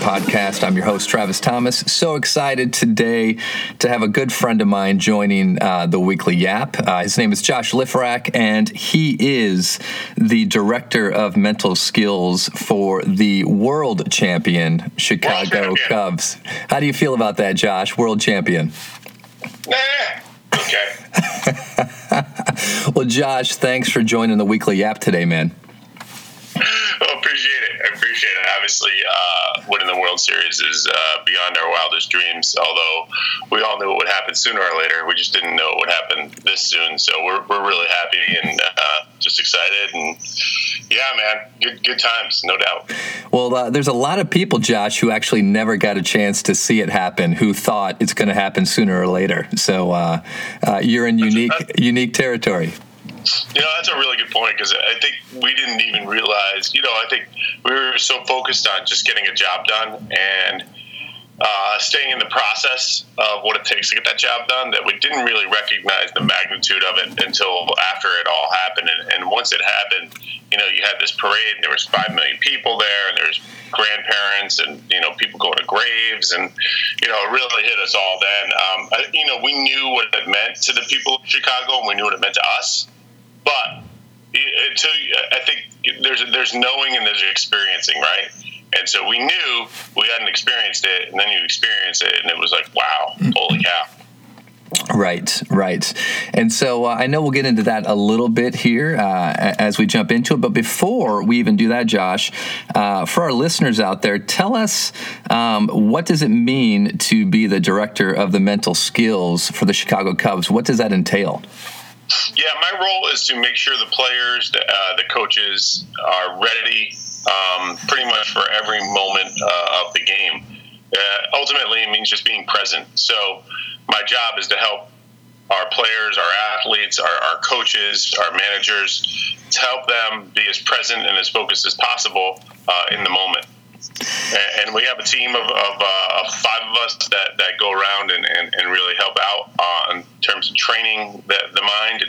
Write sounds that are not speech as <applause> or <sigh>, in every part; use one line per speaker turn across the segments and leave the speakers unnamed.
podcast. I'm your host, Travis Thomas. So excited today to have a good friend of mine joining uh, the weekly Yap. Uh, his name is Josh Lifrak, and he is the director of mental skills for the world champion Chicago
World champion.
Cubs. How do you feel about that, Josh? World champion.
Nah. Okay. <laughs>
Well, Josh, thanks for joining the weekly Yap today, man.
Well, appreciate it. I appreciate it. Obviously, uh, winning the World Series is uh, beyond our wildest dreams. Although we all knew it would happen sooner or later, we just didn't know it would happen this soon. So we're, we're really happy and uh, just excited. And yeah, man, good good times, no doubt.
Well, uh, there's a lot of people, Josh, who actually never got a chance to see it happen, who thought it's going to happen sooner or later. So uh, uh, you're in unique unique territory.
You know, that's a really good point because I think we didn't even realize. You know, I think we were so focused on just getting a job done and uh, staying in the process of what it takes to get that job done that we didn't really recognize the magnitude of it until after it all happened. And, and once it happened, you know, you had this parade. And there was five million people there, and there's grandparents and you know people going to graves, and you know, it really hit us all. Then, um, I, you know, we knew what it meant to the people of Chicago, and we knew what it meant to us. But until you, I think there's there's knowing and there's experiencing, right? And so we knew we hadn't experienced it, and then you experience it, and it was like, wow, holy cow!
Right, right. And so uh, I know we'll get into that a little bit here uh, as we jump into it. But before we even do that, Josh, uh, for our listeners out there, tell us um, what does it mean to be the director of the mental skills for the Chicago Cubs? What does that entail?
Yeah, my role is to make sure the players, the, uh, the coaches are ready um, pretty much for every moment uh, of the game. Uh, ultimately, it means just being present. So, my job is to help our players, our athletes, our, our coaches, our managers, to help them be as present and as focused as possible uh, in the moment. And- we have a team of, of, uh, five of us that, that go around and, and, and really help out uh, in terms of training the, the mind.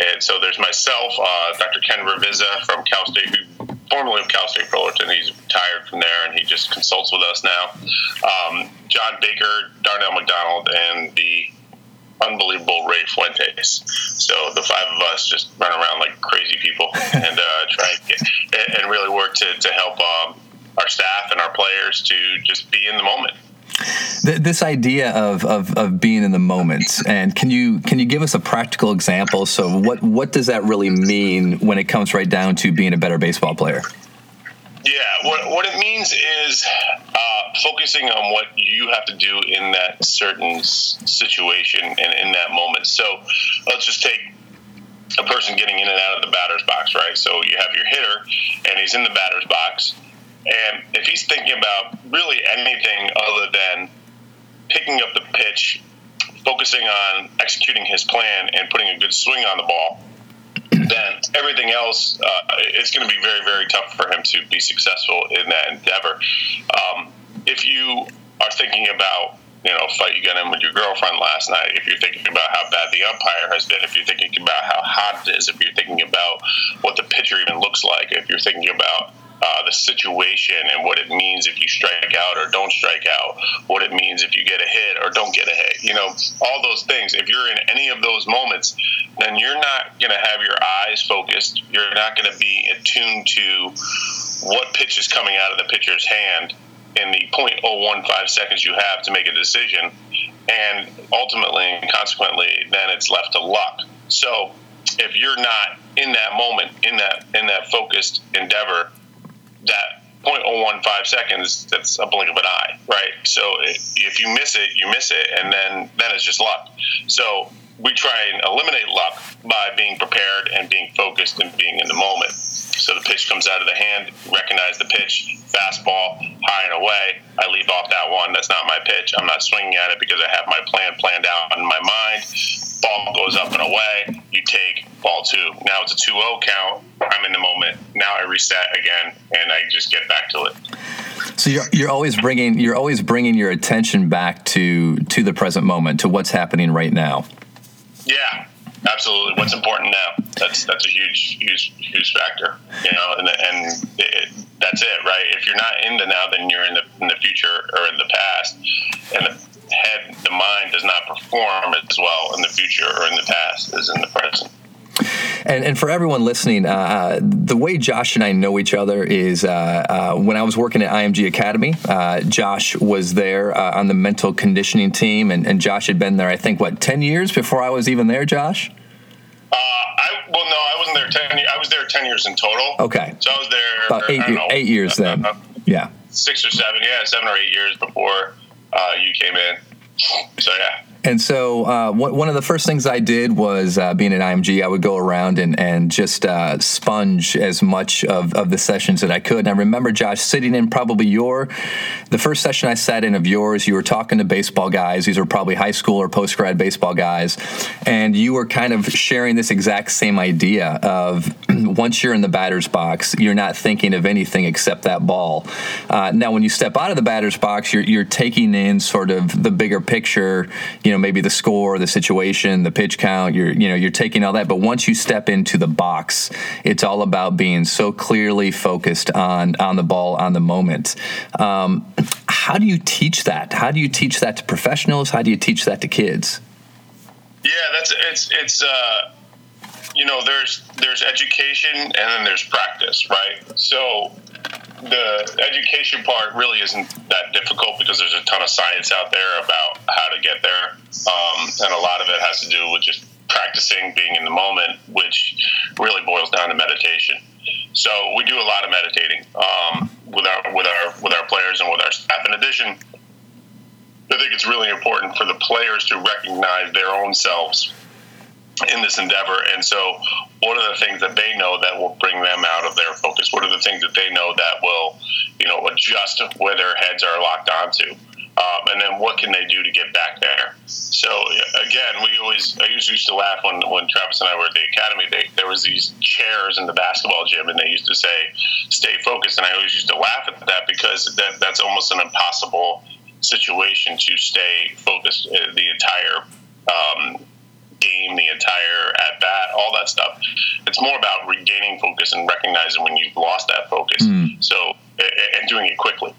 And so there's myself, uh, Dr. Ken Ravizza from Cal State, who formerly of Cal State Fullerton. He's retired from there and he just consults with us now. Um, John Baker, Darnell McDonald, and the unbelievable Ray Fuentes. So the five of us just run around like crazy people <laughs> and uh, try and, get, and really work to, to help um, our staff and our players to just be in the moment.
This idea of, of, of being in the moment, and can you can you give us a practical example? So what what does that really mean when it comes right down to being a better baseball player?
Yeah, what, what it means is uh, focusing on what you have to do in that certain situation and in that moment. So let's just take a person getting in and out of the batter's box, right? So you have your hitter, and he's in the batter's box, and if he's thinking about really anything other than picking up the pitch, focusing on executing his plan, and putting a good swing on the ball, then everything else uh, is going to be very, very tough for him to be successful in that endeavor. Um, if you are thinking about, you know, fight you got in with your girlfriend last night, if you're thinking about how bad the umpire has been, if you're thinking about how hot it is, if you're thinking about what the pitcher even looks like, if you're thinking about uh, the situation and what it means if you strike out or don't strike out, what it means if you get a hit or don't get a hit. You know, all those things. If you're in any of those moments, then you're not going to have your eyes focused. You're not going to be attuned to what pitch is coming out of the pitcher's hand in the 0.015 seconds you have to make a decision. And ultimately and consequently, then it's left to luck. So if you're not in that moment, in that in that focused endeavor, that 0.015 seconds, that's a blink of an eye, right? So if you miss it, you miss it, and then then it's just luck. So we try and eliminate luck by being prepared and being focused and being in the moment. So the pitch comes out of the hand, recognize the pitch, fastball, high and away. I leave off that one. That's not my pitch. I'm not swinging at it because I have my plan planned out in my mind. Ball goes up and away. You take ball two. Now it's a 2 0 count. I'm in the moment. Now I reset again and I just get back to it.
So you're, you're always bringing you're always bringing your attention back to to the present moment, to what's happening right now.
Yeah, absolutely. What's important now? That's that's a huge, huge, huge factor. You know, and and it, that's it, right? If you're not in the now, then you're in the in the future or in the past, and the head, the mind does not perform as well in the future or in the past as in the present.
And, and for everyone listening, uh, uh, the way Josh and I know each other is uh, uh when I was working at IMG Academy. Uh, Josh was there uh, on the mental conditioning team, and, and, Josh had been there, I think, what, 10 years before I was even there, Josh?
I, well, no, I wasn't there 10 I was there 10 years in total.
Okay.
So I was there
about eight, know, eight years then. yeah.
Six or seven, yeah, seven or eight years before you came in. So, yeah.
And so, uh, one of the first things I did was uh, being at IMG, I would go around and, and just uh, sponge as much of, of the sessions that I could. And I remember, Josh, sitting in probably your, the first session I sat in of yours, you were talking to baseball guys. These were probably high school or post grad baseball guys. And you were kind of sharing this exact same idea of <clears throat> once you're in the batter's box, you're not thinking of anything except that ball. Uh, now, when you step out of the batter's box, you're, you're taking in sort of the bigger picture. You know maybe the score, the situation, the pitch count. You're you know you're taking all that, but once you step into the box, it's all about being so clearly focused on on the ball, on the moment. Um, how do you teach that? How do you teach that to professionals? How do you teach that to kids?
Yeah, that's it's it's. Uh you know there's there's education and then there's practice right so the education part really isn't that difficult because there's a ton of science out there about how to get there, um, and a lot of it has to do with just practicing being in the moment, which really boils down to meditation. So we do a lot of meditating um, with our with our with our players and with our staff. In addition, I think it's really important for the players to recognize their own selves in this endeavor. And so, what are the things that they know that will bring them out of their focus? What are the things that they know that will, you know, adjust where their heads are locked onto? Um, and then what can they do to get back there? So again, we always I used to laugh when when Travis and I were at the academy. They, there was these chairs in the basketball gym, and they used to say, "Stay focused." And I always used to laugh at that because that, that's almost an impossible situation to stay focused uh, the entire um, game, the entire at bat, all that stuff. It's more about regaining focus and recognizing when you've lost that focus. Mm. So and doing it quickly.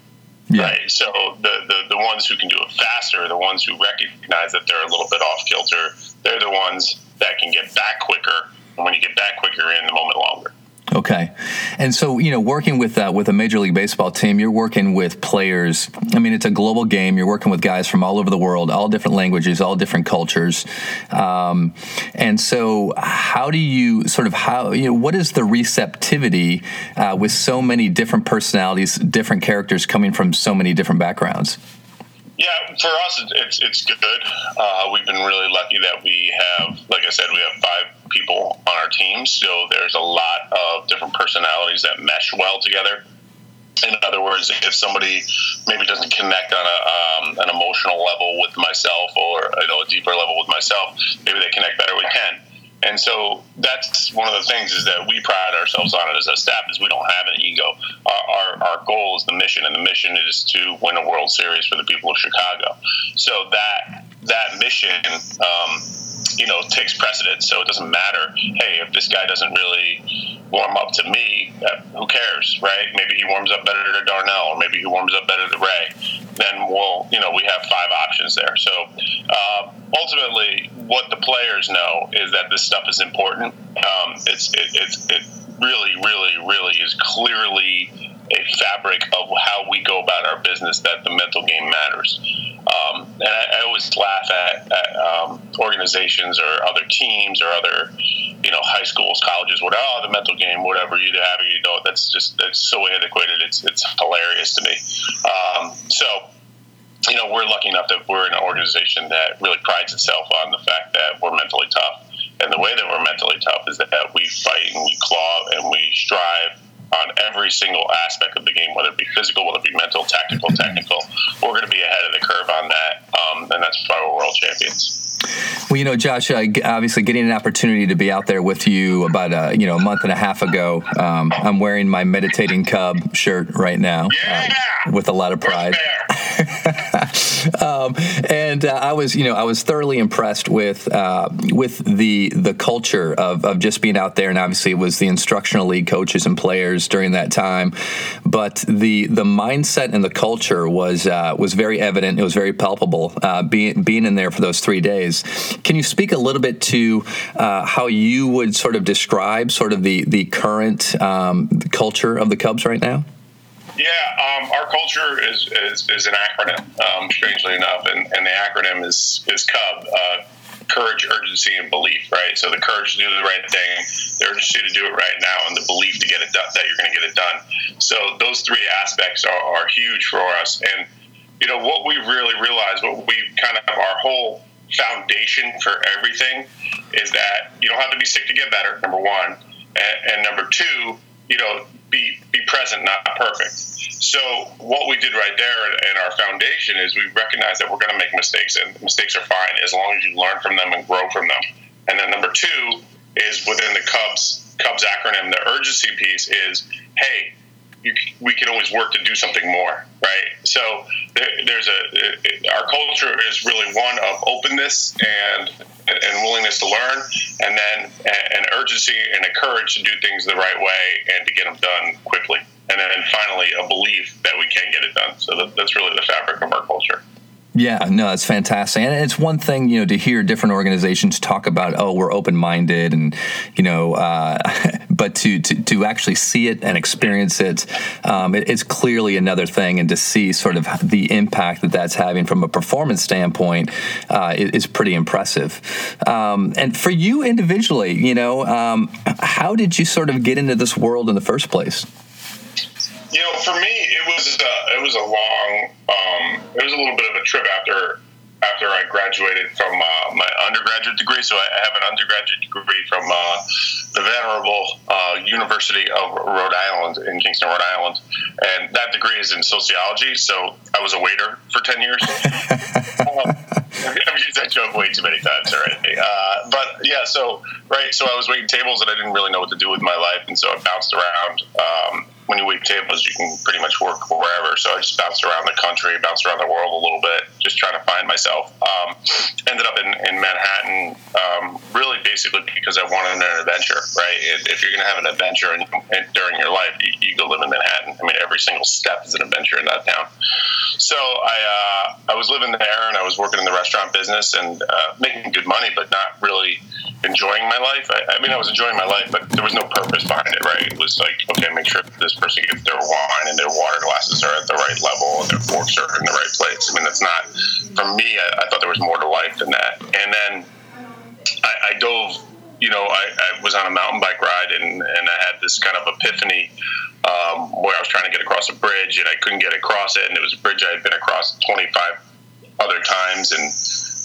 Yeah. Right. So the, the the ones who can do it faster, the ones who recognize that they're a little bit off kilter, they're the ones that can get back quicker. And when you get back quicker, in the moment longer.
Okay, and so you know, working with uh, with a major league baseball team, you're working with players. I mean, it's a global game. You're working with guys from all over the world, all different languages, all different cultures. Um, and so, how do you sort of how you know what is the receptivity uh, with so many different personalities, different characters coming from so many different backgrounds?
Yeah, for us, it's it's good. Uh, we've been really lucky that we have, like I said, we have five people on our team. So there's a lot of different personalities that mesh well together. In other words, if somebody maybe doesn't connect on a, um, an emotional level with myself or you know a deeper level with myself, maybe they connect better with Ken. And so that's one of the things is that we pride ourselves on it as a staff is we don't have an ego. Our, our, our, goal is the mission, and the mission is to win a World Series for the people of Chicago. So that that mission, um, you know, takes precedence. So it doesn't matter. Hey, if this guy doesn't really warm up to me, uh, who cares, right? Maybe he warms up better to Darnell, or maybe he warms up better to Ray. Then we'll, you know, we have five options there. So uh, ultimately, what the players know is that this stuff is important. Um, it's it, it's it really, really, really is clearly a fabric of how we go about our business that the mental game matters. Um, and I, I, always laugh at, at um, organizations or other teams or other, you know, high schools, colleges, whatever. Oh, the mental game, whatever you have it, you know, that's just that's so antiquated. It's it's hilarious to me. Um, so you know, we're lucky enough that we're an organization that really prides itself on the fact that we're mentally tough. And the way that we're mentally tough is that we fight and we claw and we strive on every single aspect of the game, whether it be physical, whether it be mental, tactical, <clears throat> technical. We're going to be ahead of the curve on that, um, and that's why we're world champions.
Well, you know, Josh, uh, obviously getting an opportunity to be out there with you about a uh, you know a month and a half ago. Um, I'm wearing my meditating cub shirt right now
yeah!
uh, with a lot of pride. <laughs> <laughs> um, and uh, I was, you know, I was thoroughly impressed with uh, with the the culture of, of just being out there, and obviously it was the instructional league coaches and players during that time, but the the mindset and the culture was uh, was very evident. It was very palpable uh, being being in there for those three days. Can you speak a little bit to uh, how you would sort of describe sort of the the current um, culture of the Cubs right now?
Yeah, um, our culture is, is, is an acronym, um, strangely enough, and, and the acronym is is CUB. Uh, courage, urgency, and belief, right? So the courage to do the right thing, the urgency to do it right now, and the belief to get it done, that you're going to get it done. So those three aspects are, are huge for us. And, you know, what we really realized, what we kind of, our whole foundation for everything is that you don't have to be sick to get better, number one. And, and number two, you know, be be present, not perfect. So what we did right there in our foundation is we recognize that we're going to make mistakes, and mistakes are fine as long as you learn from them and grow from them. And then number two is within the Cubs Cubs acronym, the urgency piece is, hey, you, we can always work to do something more, right? So there, there's a our culture is really one of openness and and willingness to learn, and then an urgency and a courage to do things the right way and to get them done quickly, and then finally a belief that we can get it done. So that, that's really the fabric of our culture.
Yeah, no, it's fantastic, and it's one thing you know to hear different organizations talk about, oh, we're open minded, and you know, uh, <laughs> but to, to to actually see it and experience it, um, it, it's clearly another thing, and to see sort of the impact that that's having from a performance standpoint uh, is, pretty impressive. Um, and for you individually, you know, um, how did you sort of get into this world in the first place?
You know, for me, it was a, it was a long, um, it was a little bit of a trip after after I graduated from uh, my undergraduate degree. So I have an undergraduate degree from uh, the venerable uh, University of Rhode Island in Kingston, Rhode Island, and that degree is in sociology. So I was a waiter for ten years. <laughs> <laughs> I've used that joke way too many times already. Uh, but yeah, so right, so I was waiting tables and I didn't really know what to do with my life, and so I bounced around. Um, when you wait tables, you can pretty much work wherever. So I just bounced around the country, bounced around the world a little bit, just trying to find myself. Um, ended up in, in Manhattan, um, really basically because I wanted an adventure, right? If you're going to have an adventure in, in, during your life, you, you, go live in Manhattan. I mean, every single step is an adventure in that town. So I, uh, I was living there and I was working in the restaurant business and uh, making good money, but not really enjoying my life. I, I, mean, I was enjoying my life, but there was no purpose behind it, right? It was like, okay, make sure this person gets their wine and their water glasses are at the right level and their forks are in the right place. I mean, that's not, for me, I, I thought there was more to life than that. And then I, I dove, you know, I, I, was on a mountain bike ride and, and I had this kind of epiphany um, where I was trying to get across a bridge and I couldn't get across it. And it was a bridge I had been across 25 other times. And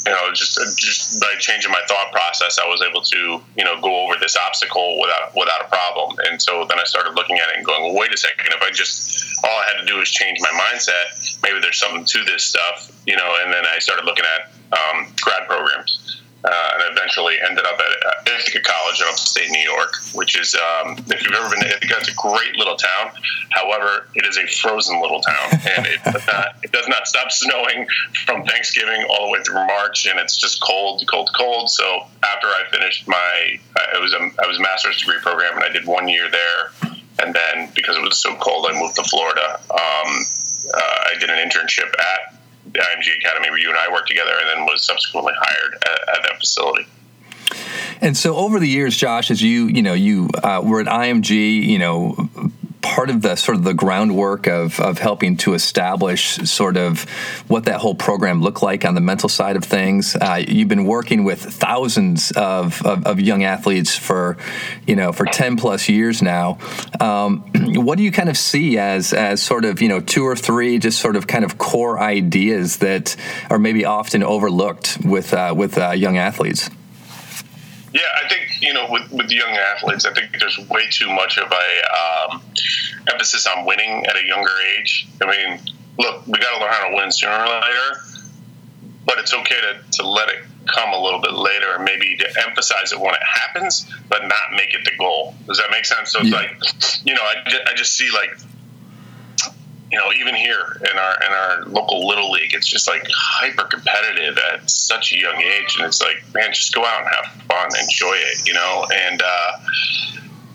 you know, just just by changing my thought process, I was able to you know go over this obstacle without without a problem. And so then I started looking at it and going, well, wait a second, if I just all I had to do was change my mindset, maybe there's something to this stuff, you know. And then I started looking at um, grad programs eventually ended up at Ithaca College in upstate New York, which is, um, if you've ever been to Ithaca, it's a great little town. However, it is a frozen little town, and it does not, <laughs> it does not stop snowing from Thanksgiving all the way through March, and it's just cold, cold, cold. So after I finished my, it was a, I was a master's degree program, and I did one year there, and then because it was so cold, I moved to Florida. Um, uh, I did an internship at the IMG Academy where you and I worked together, and then was subsequently hired at, at that facility.
And so over the years, Josh, as you you know you uh, were at IMG, you know part of the sort of the groundwork of, of helping to establish sort of what that whole program looked like on the mental side of things. Uh, you've been working with thousands of, of, of, young athletes for, you know, for 10 plus years now. Um, <clears throat> what do you kind of see as, as sort of, you know, two or three just sort of kind of core ideas that are maybe often overlooked with, uh, with uh, young athletes?
Yeah, I think you know with, with young athletes, I think there's way too much of a um, emphasis on winning at a younger age. I mean, look, we got to learn how to win sooner or later, but it's okay to, to let it come a little bit later and maybe to emphasize it when it happens, but not make it the goal. Does that make sense? So it's yeah. like, you know, I I just see like you know, even here in our in our local little league, it's just like hyper competitive at such a young age, and it's like, man, just go out and have fun, enjoy it, you know, and uh,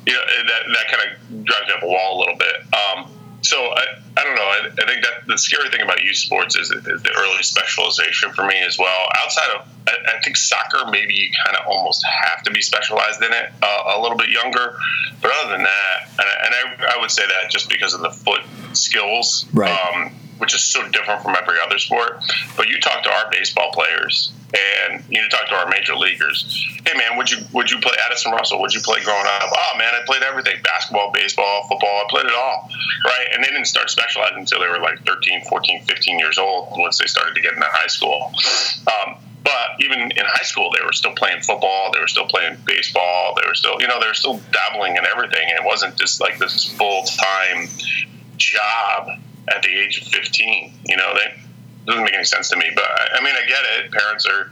you know that that kind of drives me up a wall a little bit. Um, so I, I don't know. I, I, think that the scary thing about youth sports is, is, the early specialization for me as well. Outside of, I, I think soccer, maybe you kind of almost have to be specialized in it uh, a little bit younger. But other than that, and, and I, I, would say that just because of the foot skills,
right.
um, which is so different from every other sport. But you talk to our baseball players, and you know, talk to our major leaguers. Hey man, would you would you play Addison Russell? Would you play growing up? Oh man, I played everything: basketball, baseball, football. I played it all, right? And they didn't start specializing until they were like 13, 14, 15 years old. Once they started to get into high school. Um, but even in high school, they were still playing football. They were still playing baseball. They were still, you know, they were still dabbling in everything. And it wasn't just like this full time job at the age of 15. You know, they doesn't make any sense to me. But I mean, I get it. Parents are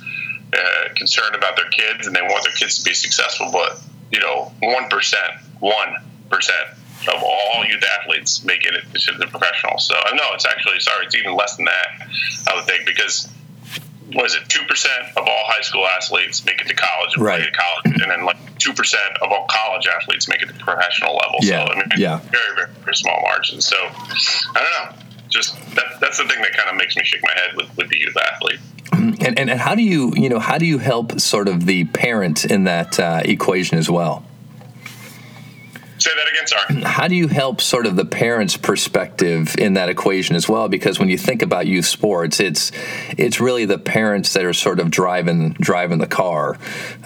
uh, concerned about their kids and they want their kids to be successful. But you know, one percent, one percent of all youth athletes make it to the professional. So no, it's actually sorry, it's even less than that. I would think because what is it? Two percent of all high school athletes make it to college and
right.
to college, and then like two percent of all college athletes make it to professional level.
Yeah.
So I mean,
yeah.
very, very, very small margins. So I don't know just that, that's the thing that kind of makes me shake my head with, with the youth athlete.
And, and, and how do you you know how do you help sort of the parent in that uh, equation as well?
Say that again, sorry.
How do you help sort of the parents' perspective in that equation as well? Because when you think about youth sports, it's it's really the parents that are sort of driving driving the car,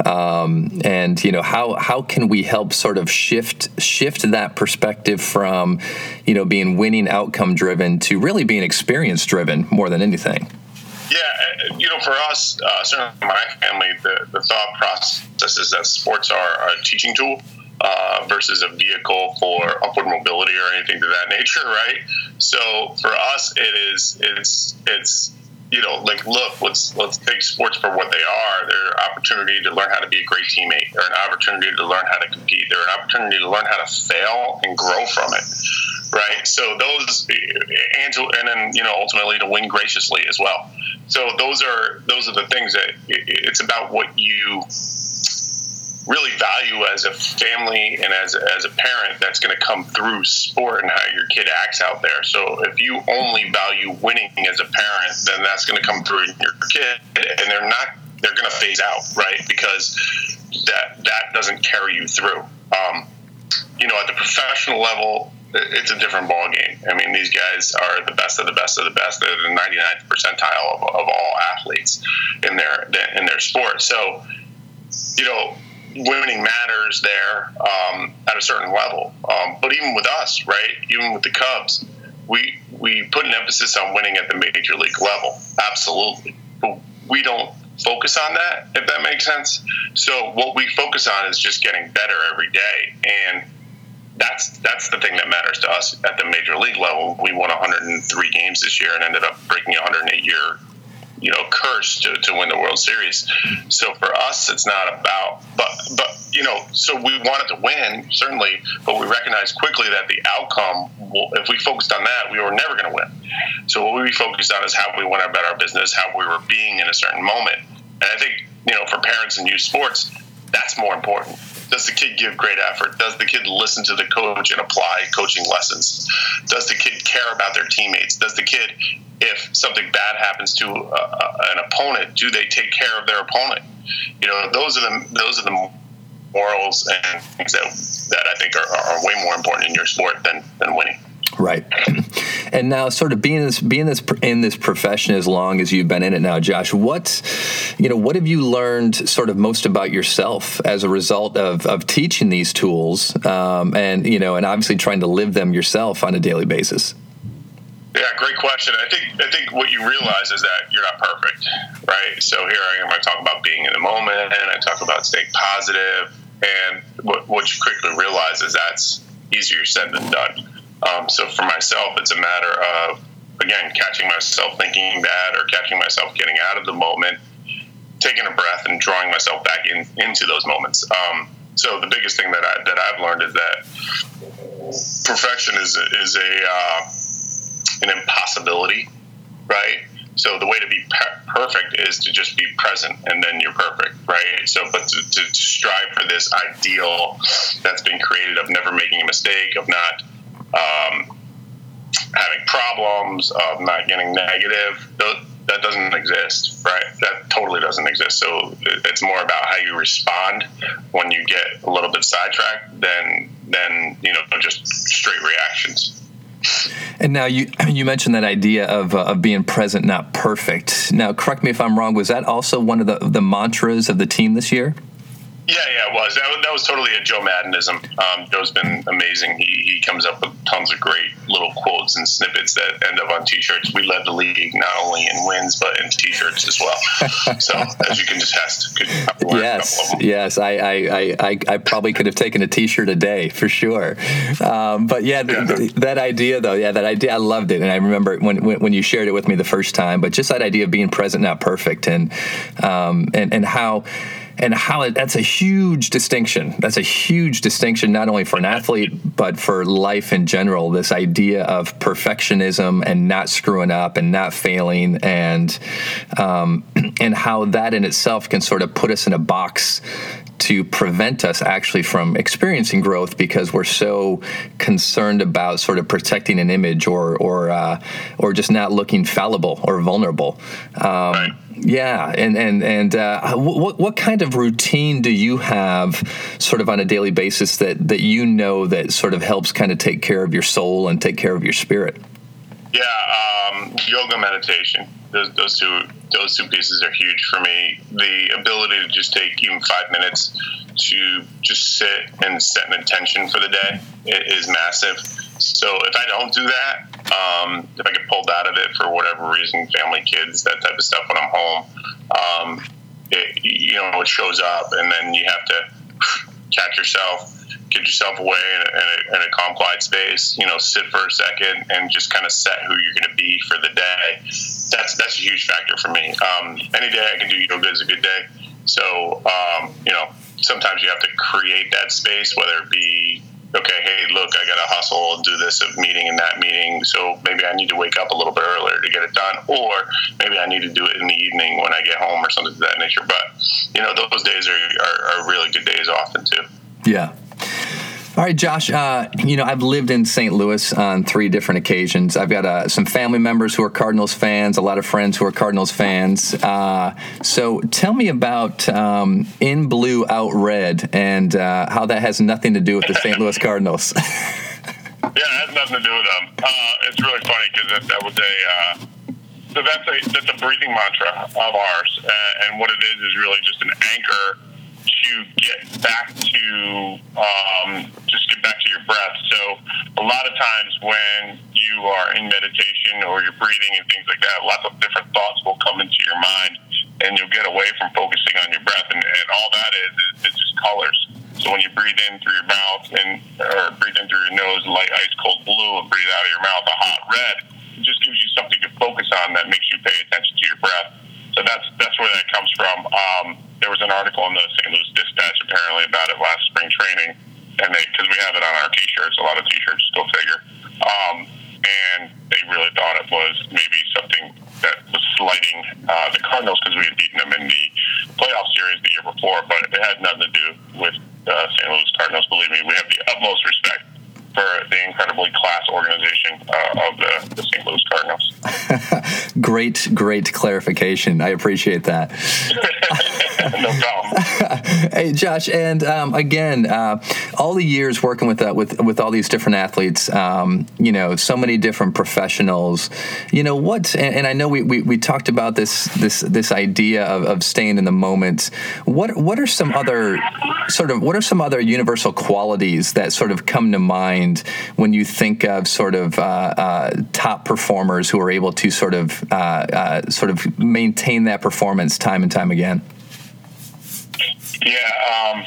um, and you know how how can we help sort of shift shift that perspective from you know being winning outcome driven to really being experience driven more than anything.
Yeah, uh, you know, for us, uh, certainly my family, the, the thought process is that sports are a teaching tool uh, versus a vehicle for upward mobility or anything to that <laughs> nature, right? So for us, it is it's it's you know like look let's let's take sports for what they are. They're an opportunity to learn how to be a great teammate. They're an opportunity to learn how to compete. They're an opportunity to learn how to fail and grow from it. Right, so those, and, and then you know ultimately to win graciously as well. So those are those are the things that it's about what you really value as a family and as, as a parent that's going to come through sport and how your kid acts out there. So if you only value winning as a parent, then that's going to come through in your kid, and they're not they're going to phase out, right? Because that that doesn't carry you through. Um, you know, at the professional level, it's a different ball game. I mean, these guys are the best of the best of the best. They're the 99th percentile of, of all athletes in their in their sport. So, you know, winning matters there um, at a certain level. Um, but even with us, right? Even with the Cubs, we we put an emphasis on winning at the major league level, absolutely. But we don't focus on that, if that makes sense. So what we focus on is just getting better every day, and that's that's the thing that matters to us at the major league level. We won 103 games this year and ended up breaking a 108 year you know curse to, to win the World Series. So for us, it's not about but but you know so we wanted to win certainly, but we recognized quickly that the outcome, if we focused on that, we were never going to win. So what we focused on is how we went about our business, how we were being in a certain moment, and I think you know for parents and youth sports, that's more important. Does the kid give great effort? Does the kid listen to the coach and apply coaching lessons? Does the kid care about their teammates? Does the kid if something bad happens to a, a, an opponent, do they take care of their opponent? You know, those are the those are the morals and things that that I think are, are way more important in your sport than than winning.
Right. And now, sort of being this being this in this profession as long as you've been in it now, Josh, what you know, what have you learned sort of most about yourself as a result of of teaching these tools, um, and you know, and obviously trying to live them yourself on a daily basis?
Yeah, great question. I think I think what you realize is that you're not perfect, right? So here I am. I talk about being in the moment, and I talk about staying positive. And what, what you quickly realize is that's easier said than done. Um, so for myself, it's a matter of again catching myself thinking bad or catching myself getting out of the moment, taking a breath, and drawing myself back in into those moments. Um, so the biggest thing that I that I've learned is that perfection is is a uh, an impossibility, right? So the way to be perfect is to just be present, and then you're perfect, right? So, but to, to, strive for this ideal that's been created of never making a mistake, of not um, having problems, of not getting negative, that doesn't exist, right? That totally doesn't exist. So it's more about how you respond when you get a little bit sidetracked than than you know just straight reactions.
And now you <clears throat> you mentioned that idea of, uh, of being present, not perfect. Now, correct me if I'm wrong. Was that also one of the, the mantras of the team this year?
Yeah, yeah, it was. That, was, that was totally a Joe Maddonism. Um, Joe's been amazing. He, he comes up with tons of great little quotes and snippets that end up on T-shirts. We led the league not only in wins but in T-shirts as well. so as you can attest, could
yes, yes, I, I, I, I, probably could have taken a T-shirt a day for sure. Um, but yeah, yeah. Th- that idea though, yeah, that idea, I loved it, and I remember when, when, when you shared it with me the first time. But just that idea of being present, not perfect, and um, and and how and how that's a huge distinction. That's a huge distinction, not only for an athlete, but for life in general. This idea of perfectionism and not screwing up and not failing, and um, <clears throat> and how that in itself can sort of put us in a box to prevent us actually from experiencing growth because we're so concerned about sort of protecting an image or or uh, or just not looking fallible or vulnerable. Um, right yeah, and and and uh, what what kind of routine do you have, sort of on a daily basis that that you know that sort of helps kind of take care of your soul and take care of your spirit?
Yeah, um, yoga, meditation. Those, those two those two pieces are huge for me. The ability to just take even five minutes to just sit and set an intention for the day is massive. So if I don't do that, um, if I get for whatever reason, family, kids, that type of stuff when I'm home, um, it, you know, it shows up, and then you have to catch yourself, get yourself away in a, in a, in a calm, quiet space. You know, sit for a second and just kind of set who you're going to be for the day. That's that's a huge factor for me. Um, any day I can do yoga is a good day. So um, you know, sometimes you have to create that space, whether it be okay, hey, look, I got to hustle and do this meeting and that meeting. So maybe I need to wake up a little bit earlier to get it done, or maybe I need to do it in the evening when I get home or something of that nature. But you know, those days are, are, are really good days often too.
Yeah. All right, Josh. Uh, you know, I've lived in St. Louis on three different occasions. I've got uh, some family members who are Cardinals fans, a lot of friends who are Cardinals fans. Uh, so tell me about um, In Blue Out Red and uh, how that has nothing to do with the St. Louis Cardinals. <laughs>
yeah, it has nothing to do with them. Uh, it's really funny because that, that, was a. Uh, so that's a that's a breathing mantra of ours, and what it is is really just an anchor to get back to um, just get back to your breath. So a lot of times when you are in meditation or you're breathing and things like that, lots of different thoughts will come into your mind, and you'll get away from focusing on your breath. And, and all that is, is it's just colors. So when you breathe in through your mouth and or breathe in through your nose, light ice cold blue, and breathe out of your mouth a hot red, it just gives you something to focus on that makes you pay attention to your breath. So that's that's where that comes from. Um, there was an article in the St. Louis Dispatch apparently about it last spring training, and they because we have it on our T-shirts, a lot of T-shirts, go figure. Um, and they really thought it was maybe something that was slighting uh, the Cardinals because we had beaten them in the playoff series the year before, but it had nothing to do with uh, St. Louis Cardinals. Believe me, we have the utmost respect for the incredibly class organization uh, of the, the St. Louis Cardinals. <laughs>
great, great clarification. I appreciate that. <laughs>
no problem. <laughs>
hey, Josh, and um, again, uh, all the years working with uh, with with all these different athletes, um, you know, so many different professionals. You know what? And, and I know we, we, we talked about this this this idea of, of staying in the moment. What what are some other sort of what are some other universal qualities that sort of come to mind when you think of sort of uh, uh, top performers who are able to sort of uh, uh, sort of maintain that performance time and time again?
Yeah, um,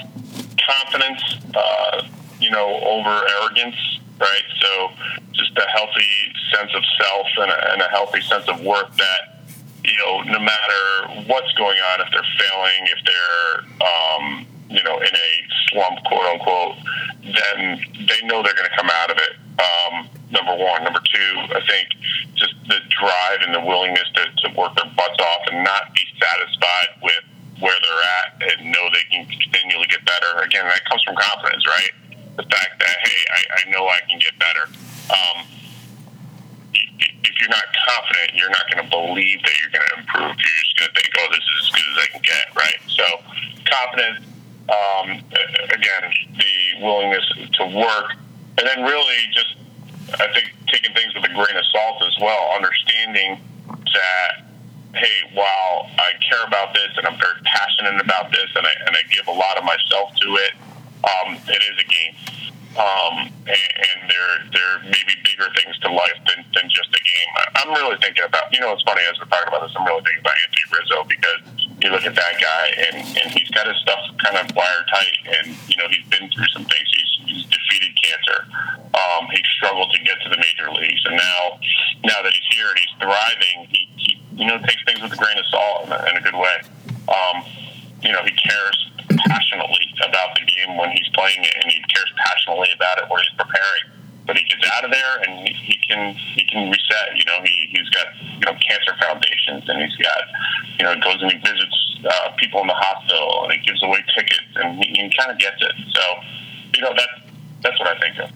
confidence, uh, you know, over arrogance, right? So just a healthy sense of self and a, and a healthy sense of worth that, you know, no matter what's going on, if they're failing, if they're, um, you know, in a slump, quote unquote, then they know they're going to come out of it. Um, number one. Number two, I think just the drive and the willingness to, to work their butts off and not be satisfied with where they're at and know they can continually get better. Again, that comes from confidence, right? The fact that hey, I, I know I can get better. Um, if you're not confident, you're not going to believe that you're going to improve. You're just going to think, oh, this is as good as I can get, right? So, confidence, um, again, the willingness to work, and then really just, I think, taking things with a grain of salt as well, understanding that, hey, while I care about this and I'm very passionate about this and I, and I give a lot of myself to it, um, it is a game. Um, and, and there, there may be bigger things to life than, than just a game. I'm really thinking about, you know, it's funny as we're talking about this, I'm really thinking about Anthony Rizzo because you look at that guy and, and he's got his stuff kind of wired tight and, you know, he's been through some things. He's, he's defeated cancer. Um, he struggled to get to the major leagues. And now, now that he's here and he's thriving, he, he you know, takes things with a grain of salt in a, in a good way. Um, you know, he cares passionately about the game when he's playing it, and he cares passionately about it when he's preparing. But he gets out of there and he can he can reset. You know, he he's got you know cancer foundations, and he's got you know goes and he visits uh, people in the hospital, and he gives away tickets, and he, he kind of gets it. So, you know, that's that's what I think of.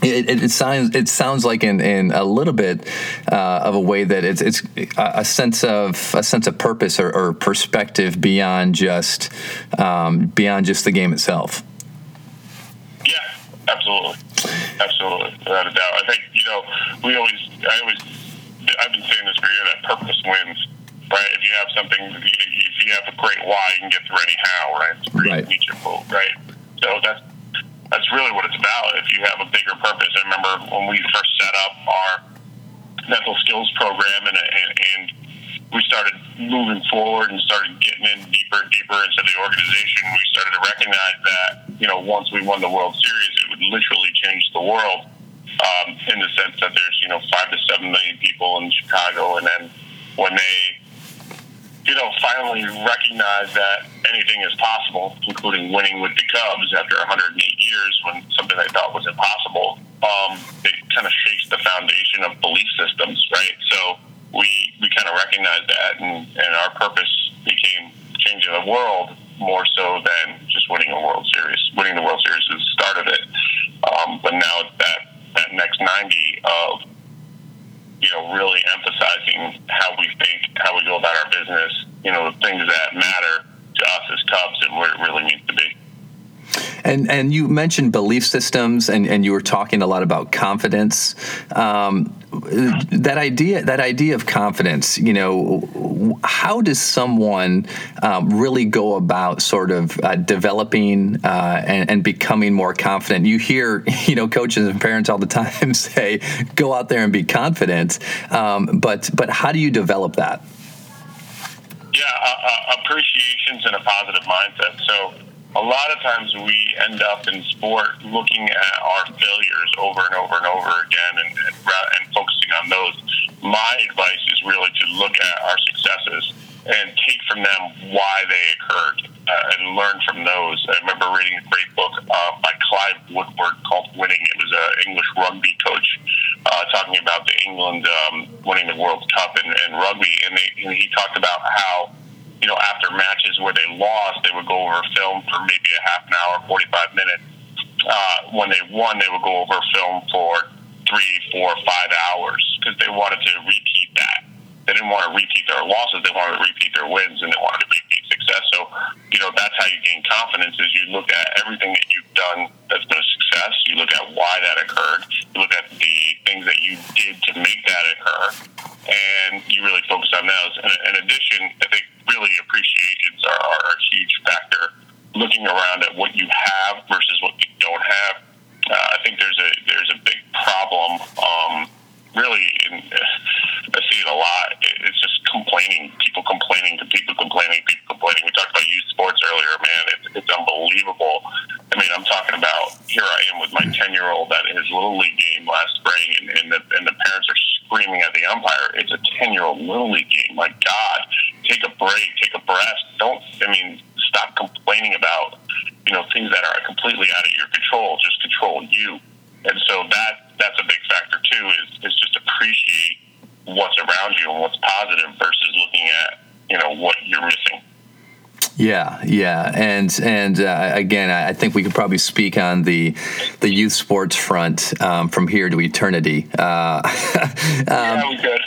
It, it, it, sounds it sounds like in, in a little bit uh, of a way that it's it's a sense of a sense of purpose or, or perspective beyond just um, beyond just the game itself.
Yeah, absolutely, absolutely, without a doubt. I think you know we always I always I've been saying this for years that purpose wins. Right, if you have something, if you have a great why, you can get through any how. Right, it's great right. Nietzsche quote. Right, so that's that's really what it's about. If you have a bigger purpose, I remember when we first set up our mental skills program and, and, and we started moving forward and started getting in deeper and deeper into the organization, we started to recognize that, you know, once we won the World Series, it would literally change the world um, in the sense that there's, you know, five to seven million people in Chicago. And then when they you know, finally recognize that anything is possible, including winning with the Cubs after 108 years when something they thought was impossible. Um, it kind of shakes the foundation of belief systems, right? So we, we kind of recognized that, and, and our purpose became changing the world more so than just winning a World Series. Winning the World Series is the start of it. Um, but now that, that next 90 of you know, really emphasizing how we think, how we go about our business, you know, the things that matter to us as Cubs and where it really needs to be.
And and you mentioned belief systems, and, and you were talking a lot about confidence. Um, that idea that idea of confidence you know how does someone um, really go about sort of uh, developing uh, and, and, becoming more confident? You hear <laughs> you know coaches and parents all the time <laughs> say go out there and be confident. Um, but but how do you develop that?
Yeah uh, uh appreciations and a positive mindset. So a lot of times we end up in sport looking at our failures over and over and over again and, and, and focusing on those. My advice is really to look at our successes and take from them why they occurred uh, and learn from those. I remember reading a great book uh, by Clive Woodward called Winning. It was an English rugby coach uh, talking about the England um, winning the World Cup and rugby, and, they, and he talked about how you know, after matches where they lost, they would go over film for maybe a half an hour, 45 minutes. Uh, when they won, they would go over film for three, four, five hours because they wanted to repeat that. They didn't want to repeat their losses; they wanted to repeat their wins, and they wanted to repeat success. So, you know, that's how you gain confidence: is you look at everything that you've done that's been a success. You look at why that occurred. You look at the things that you did to make that occur, and you really focus on those. And in addition, I think really appreciations are, are a huge factor. Looking around at what you have versus what you don't have, uh, I think there's a there's a big problem. Um, really, in, <laughs> I see it a lot. It's just complaining, people complaining to people complaining, people complaining. We talked about youth sports earlier, man. It's, it's unbelievable. I mean, I'm talking about here I am with my 10 year old at his little league game last spring, and, and the and the parents are screaming at the umpire. It's a 10 year old little league game. My God, take a break, take a breath. Don't, I mean, stop complaining about, you know, things that are completely out of your control. Just control you. And so that that's a big factor too. Is is just appreciate what's positive versus looking at you know what you're missing.
Yeah, yeah, and and uh, again, I think we could probably speak on the the youth sports front um, from here to eternity. Uh, <laughs>
um, yeah, we could.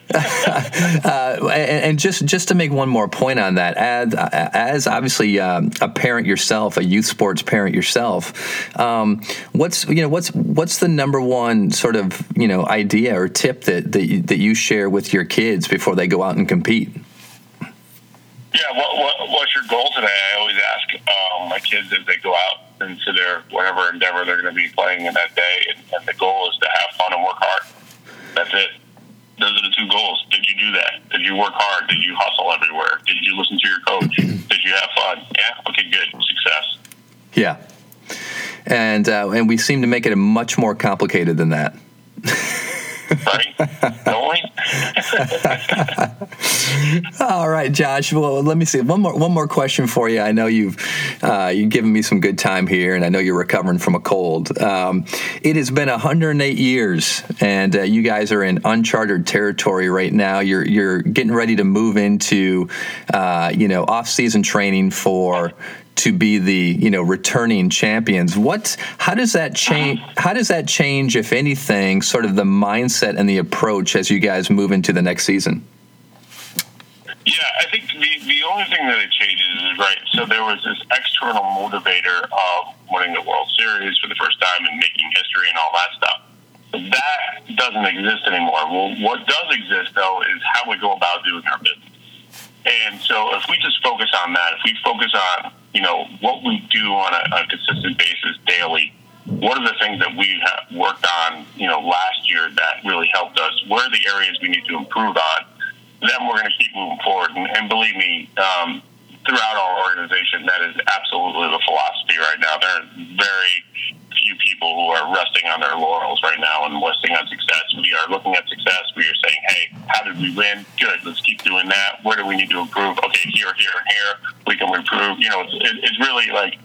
uh, and, and, just just to make one more point on that, as, as obviously um, a parent yourself, a youth sports parent yourself, um, what's you know what's what's the number one sort of you know idea or tip that that you, that you share with your kids before they go out and compete?
Yeah, what, what, what's your goal today? I always ask um, my kids as they go out into their whatever endeavor they're going to be playing in that day, and, and the goal is to have fun and work hard. That's it. Those are the two goals. Did you do that? Did you work hard? Did you hustle everywhere? Did you listen to your coach? Did you have fun? Yeah. Okay. Good. Success.
Yeah. And uh, and we seem to make it much more complicated than that. <laughs> <laughs> All right, Josh. Well, let me see one more one more question for you. I know you've uh, you've given me some good time here, and I know you're recovering from a cold. Um, it has been 108 years, and uh, you guys are in uncharted territory right now. You're you're getting ready to move into uh, you know off season training for to be the you know returning champions. What how does that change? Uh-huh. How does that change, if anything, sort of the mindset and the approach as you guys move into the next season?
Yeah, I think the, the only thing that it changes is right. So there was this external motivator of winning the World Series for the first time and making history and all that stuff. That doesn't exist anymore. Well, what does exist though is how we go about doing our business. And so if we just focus on that, if we focus on you know, what we do on a, a consistent basis daily. What are the things that we have worked on, you know, last year that really helped us? Where are the areas we need to improve on? Then we're going to keep moving forward. And, and believe me, um, throughout our organization, that is absolutely the philosophy right now. There are very few people who are resting on their laurels right now and resting on success. We are looking at success. We are saying, hey, how did we win? Good. Let's keep doing that. Where do we need to improve? Okay, here, here, and here. We can improve. You know, it's, it, it's really like,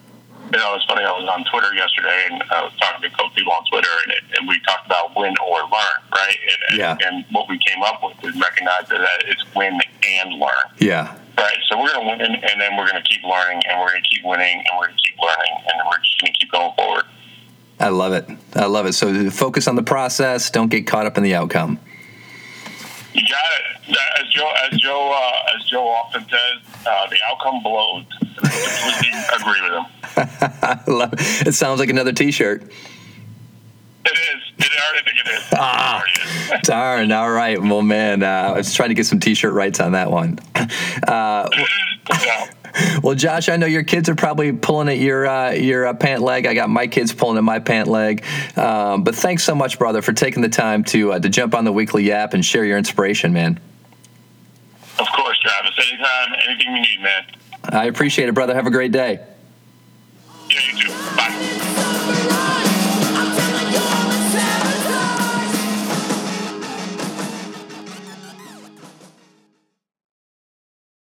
you know, it's funny. I was on Twitter yesterday and I was talking to a couple people on Twitter, and, it, and we talked about win or learn, right? And,
yeah.
and, and what we came up with is recognize that it's win and learn.
Yeah.
Right. So we're going to win, and then we're going to keep learning, and we're going to keep winning, and we're going to keep learning, and we're just going to keep going forward.
I love it. I love it. So focus on the process. Don't get caught up in the outcome.
You got it. As Joe, as Joe, uh, as Joe often says, uh, the outcome blows. <laughs> I completely agree with him. <laughs>
I love it. It sounds like another T-shirt.
It is. Think it is. <laughs> Ah,
darn. All right. Well, man, uh, I was trying to get some T-shirt rights on that one. <laughs> Uh. <laughs> Well, Josh, I know your kids are probably pulling at your uh, your uh, pant leg. I got my kids pulling at my pant leg. Um, but thanks so much, brother, for taking the time to uh, to jump on the weekly yap and share your inspiration, man.
Of course, Travis. Anytime, anything you need, man.
I appreciate it, brother. Have a great day.
Yeah, you too.